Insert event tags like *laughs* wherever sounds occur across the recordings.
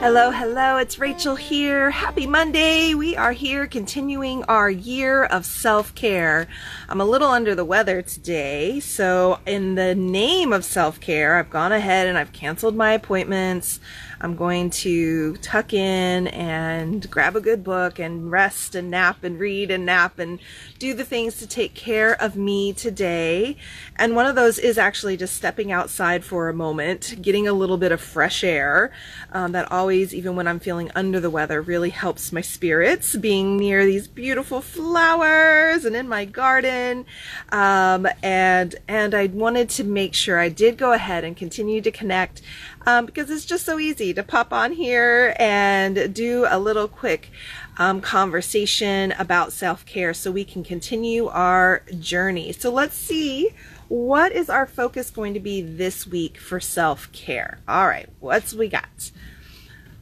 Hello, hello, it's Rachel here. Happy Monday. We are here continuing our year of self care. I'm a little under the weather today, so in the name of self care, I've gone ahead and I've canceled my appointments. I'm going to tuck in and grab a good book and rest and nap and read and nap and do the things to take care of me today. And one of those is actually just stepping outside for a moment, getting a little bit of fresh air. Um, that always, even when I'm feeling under the weather, really helps my spirits. Being near these beautiful flowers and in my garden, um, and and I wanted to make sure I did go ahead and continue to connect um, because it's just so easy to pop on here and do a little quick um, conversation about self care so we can continue our journey. So let's see what is our focus going to be this week for self care. All right, what's we got?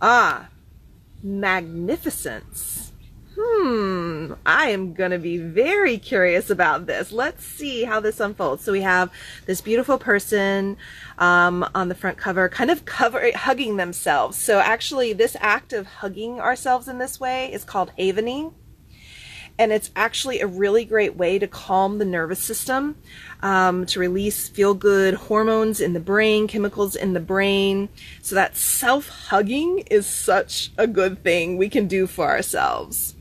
Ah, magnificence hmm, I am going to be very curious about this. Let's see how this unfolds. So we have this beautiful person um, on the front cover, kind of cover hugging themselves. So actually, this act of hugging ourselves in this way is called havening. And it's actually a really great way to calm the nervous system, um, to release feel good hormones in the brain, chemicals in the brain. So that self hugging is such a good thing we can do for ourselves.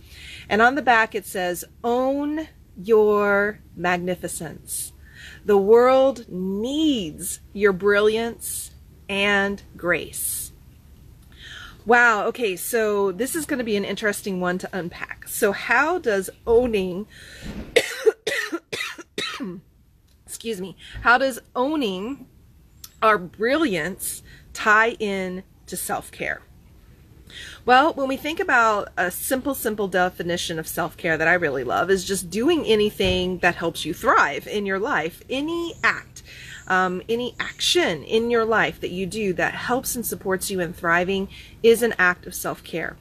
And on the back it says, Own your magnificence. The world needs your brilliance and grace. Wow, okay, so this is going to be an interesting one to unpack. So, how does owning, *coughs* excuse me, how does owning our brilliance tie in to self care? Well, when we think about a simple, simple definition of self care that I really love is just doing anything that helps you thrive in your life, any act. Um, any action in your life that you do that helps and supports you in thriving is an act of self care.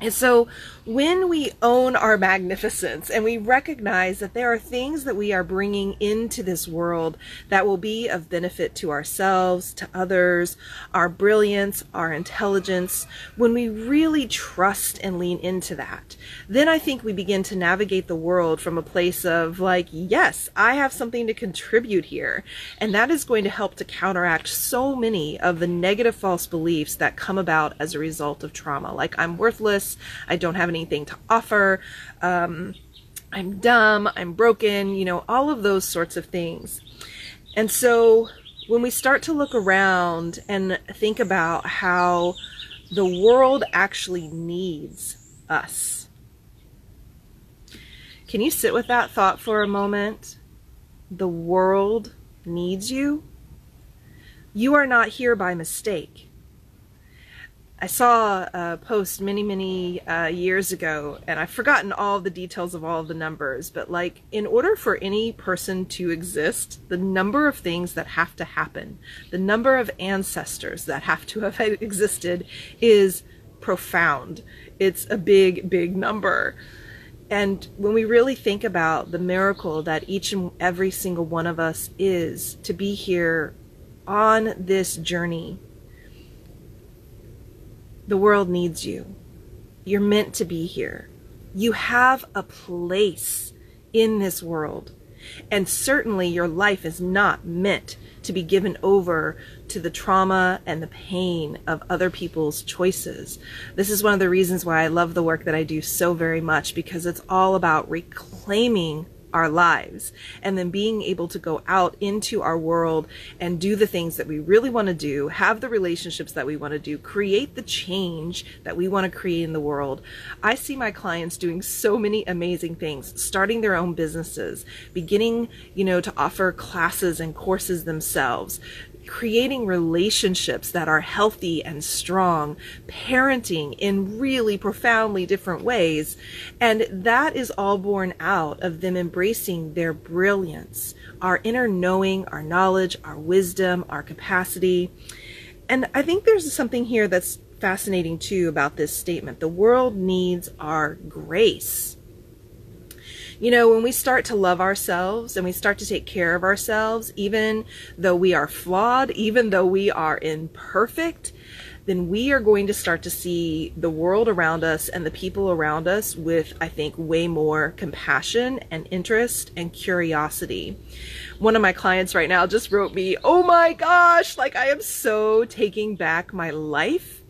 And so when we own our magnificence and we recognize that there are things that we are bringing into this world that will be of benefit to ourselves, to others, our brilliance, our intelligence, when we really trust and lean into that, then I think we begin to navigate the world from a place of like, yes, I have something to contribute here. And that is going to help to counteract so many of the negative false beliefs that come about as a result of trauma. Like I'm worthless, I don't have anything to offer, um, I'm dumb, I'm broken, you know, all of those sorts of things. And so when we start to look around and think about how the world actually needs us. Can you sit with that thought for a moment? The world needs you. You are not here by mistake. I saw a post many, many uh, years ago, and I've forgotten all the details of all the numbers, but like, in order for any person to exist, the number of things that have to happen, the number of ancestors that have to have *laughs* existed is profound. It's a big, big number. And when we really think about the miracle that each and every single one of us is to be here on this journey the world needs you. You're meant to be here. You have a place in this world. And certainly your life is not meant to be given over to the trauma and the pain of other people's choices. This is one of the reasons why I love the work that I do so very much because it's all about reclaiming our lives and then being able to go out into our world and do the things that we really want to do, have the relationships that we want to do, create the change that we want to create in the world. I see my clients doing so many amazing things, starting their own businesses, beginning, you know, to offer classes and courses themselves, creating relationships that are healthy and strong, parenting in really profoundly different ways. And that is all born out of them embracing their brilliance, our inner knowing, our knowledge, our wisdom, our capacity. And I think there's something here that's fascinating too about this statement. The world needs our grace. You know, when we start to love ourselves and we start to take care of ourselves, even though we are flawed, even though we are imperfect, then we are going to start to see the world around us and the people around us with, I think, way more compassion and interest and curiosity. One of my clients right now just wrote me, Oh my gosh, like I am so taking back my life.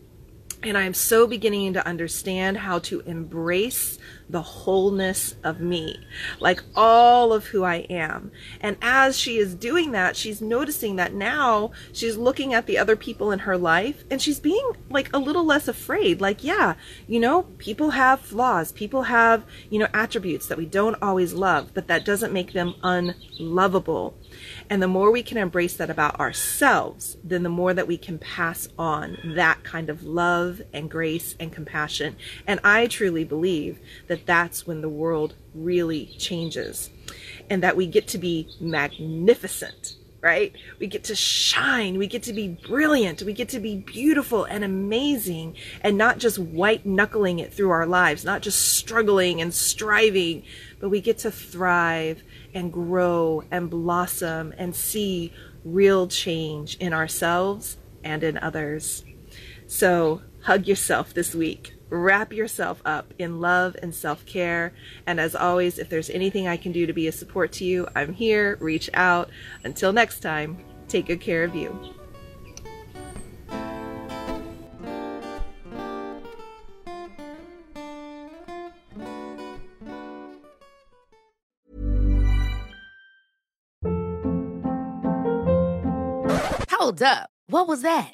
And I am so beginning to understand how to embrace the wholeness of me, like all of who I am. And as she is doing that, she's noticing that now she's looking at the other people in her life and she's being like a little less afraid. Like, yeah, you know, people have flaws, people have, you know, attributes that we don't always love, but that doesn't make them unlovable. And the more we can embrace that about ourselves, then the more that we can pass on that kind of love and grace and compassion. And I truly believe that that's when the world really changes and that we get to be magnificent right? We get to shine. We get to be brilliant. We get to be beautiful and amazing and not just white knuckling it through our lives, not just struggling and striving, but we get to thrive and grow and blossom and see real change in ourselves and in others. So hug yourself this week. Wrap yourself up in love and self care. And as always, if there's anything I can do to be a support to you, I'm here. Reach out. Until next time, take good care of you. Hold up. What was that?